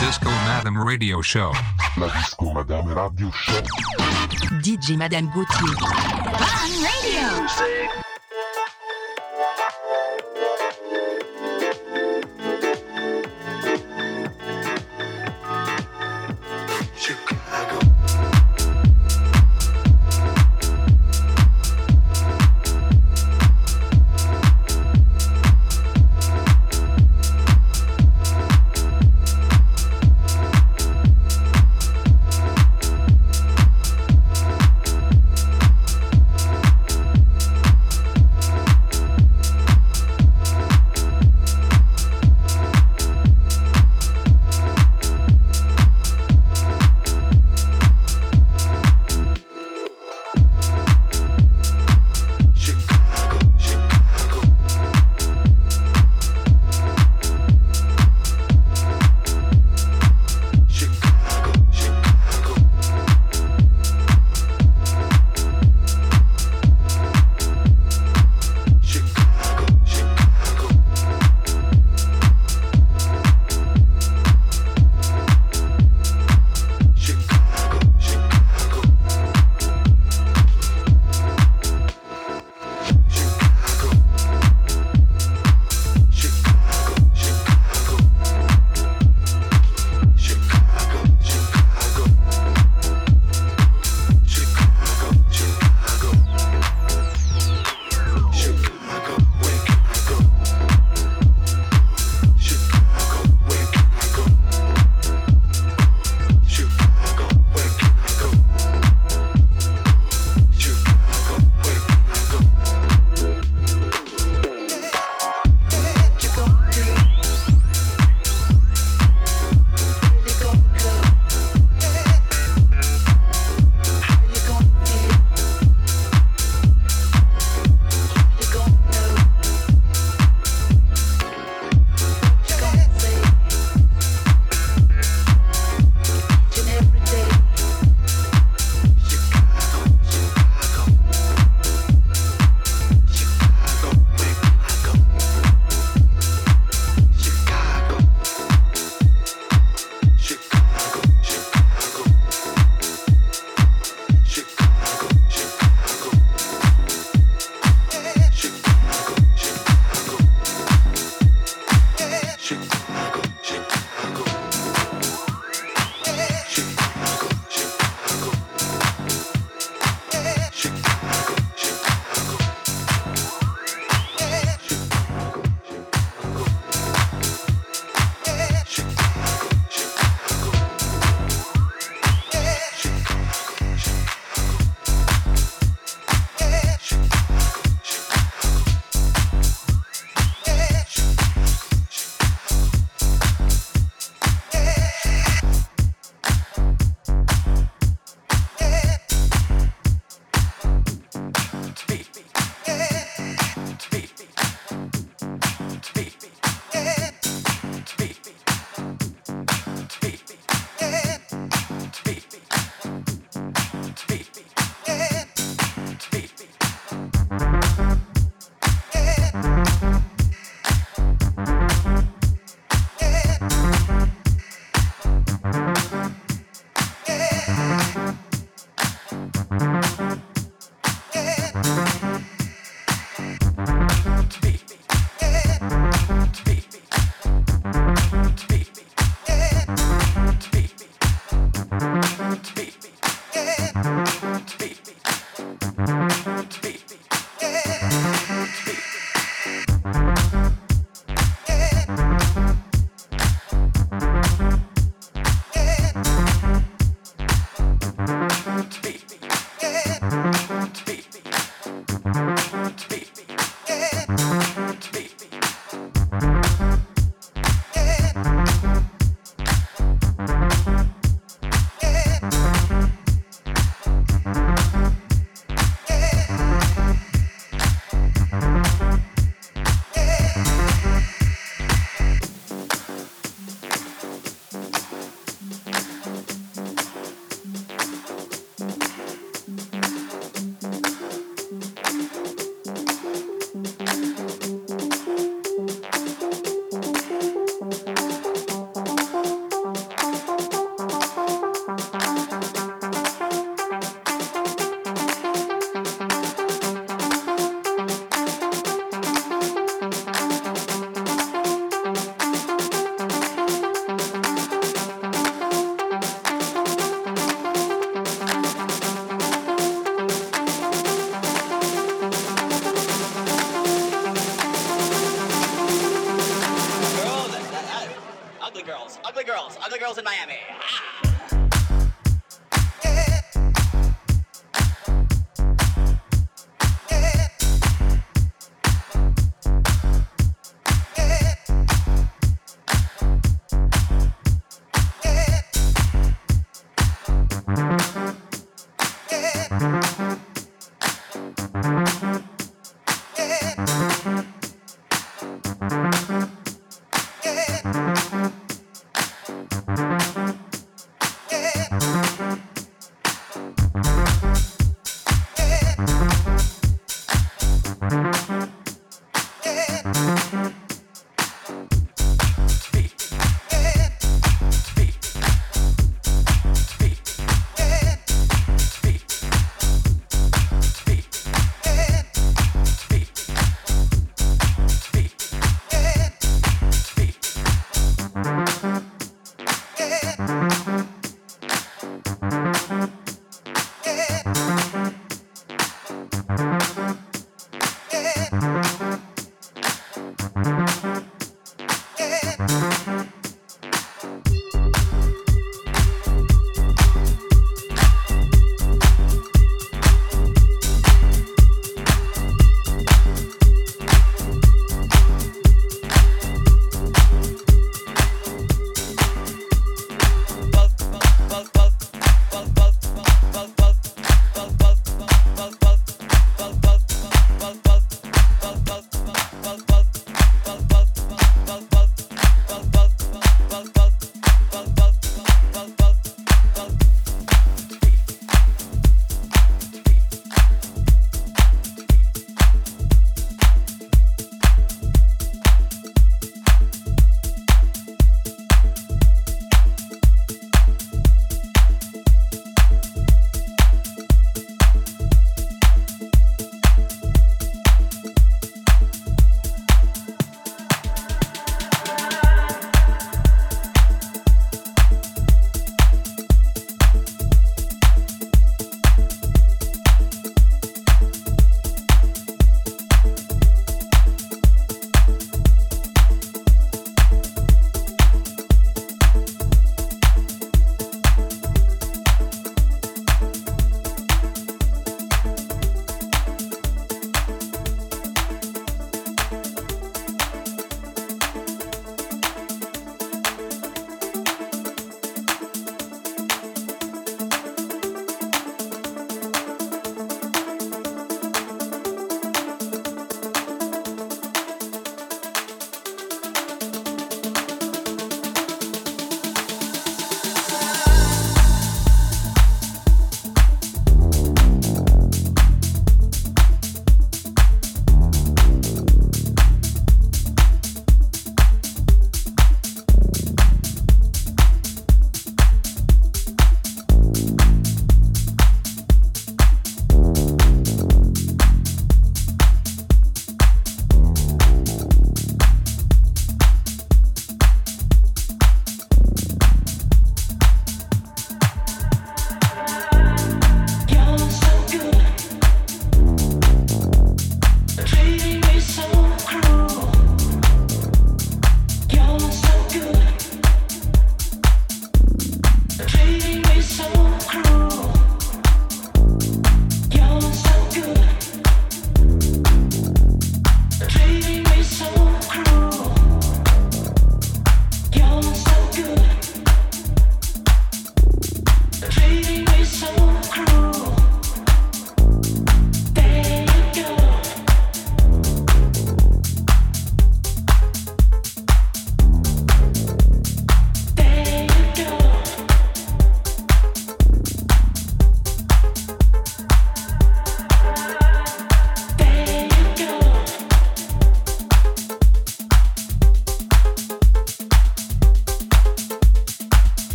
Disco Madame Radio Show. La Disco Madame Radio Show. DJ Madame Gauthier. Fun Radio.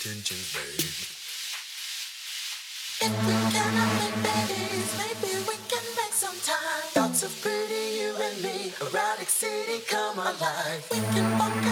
intentions, babe. If we can only babies, maybe we can make some time. Thoughts of pretty you and me, erotic city come alive. We can walk.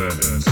furnace.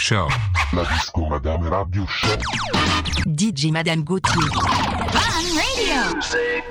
Show. La Disco Madame Radio Show. DJ Madame Gauthier. Fun Radio.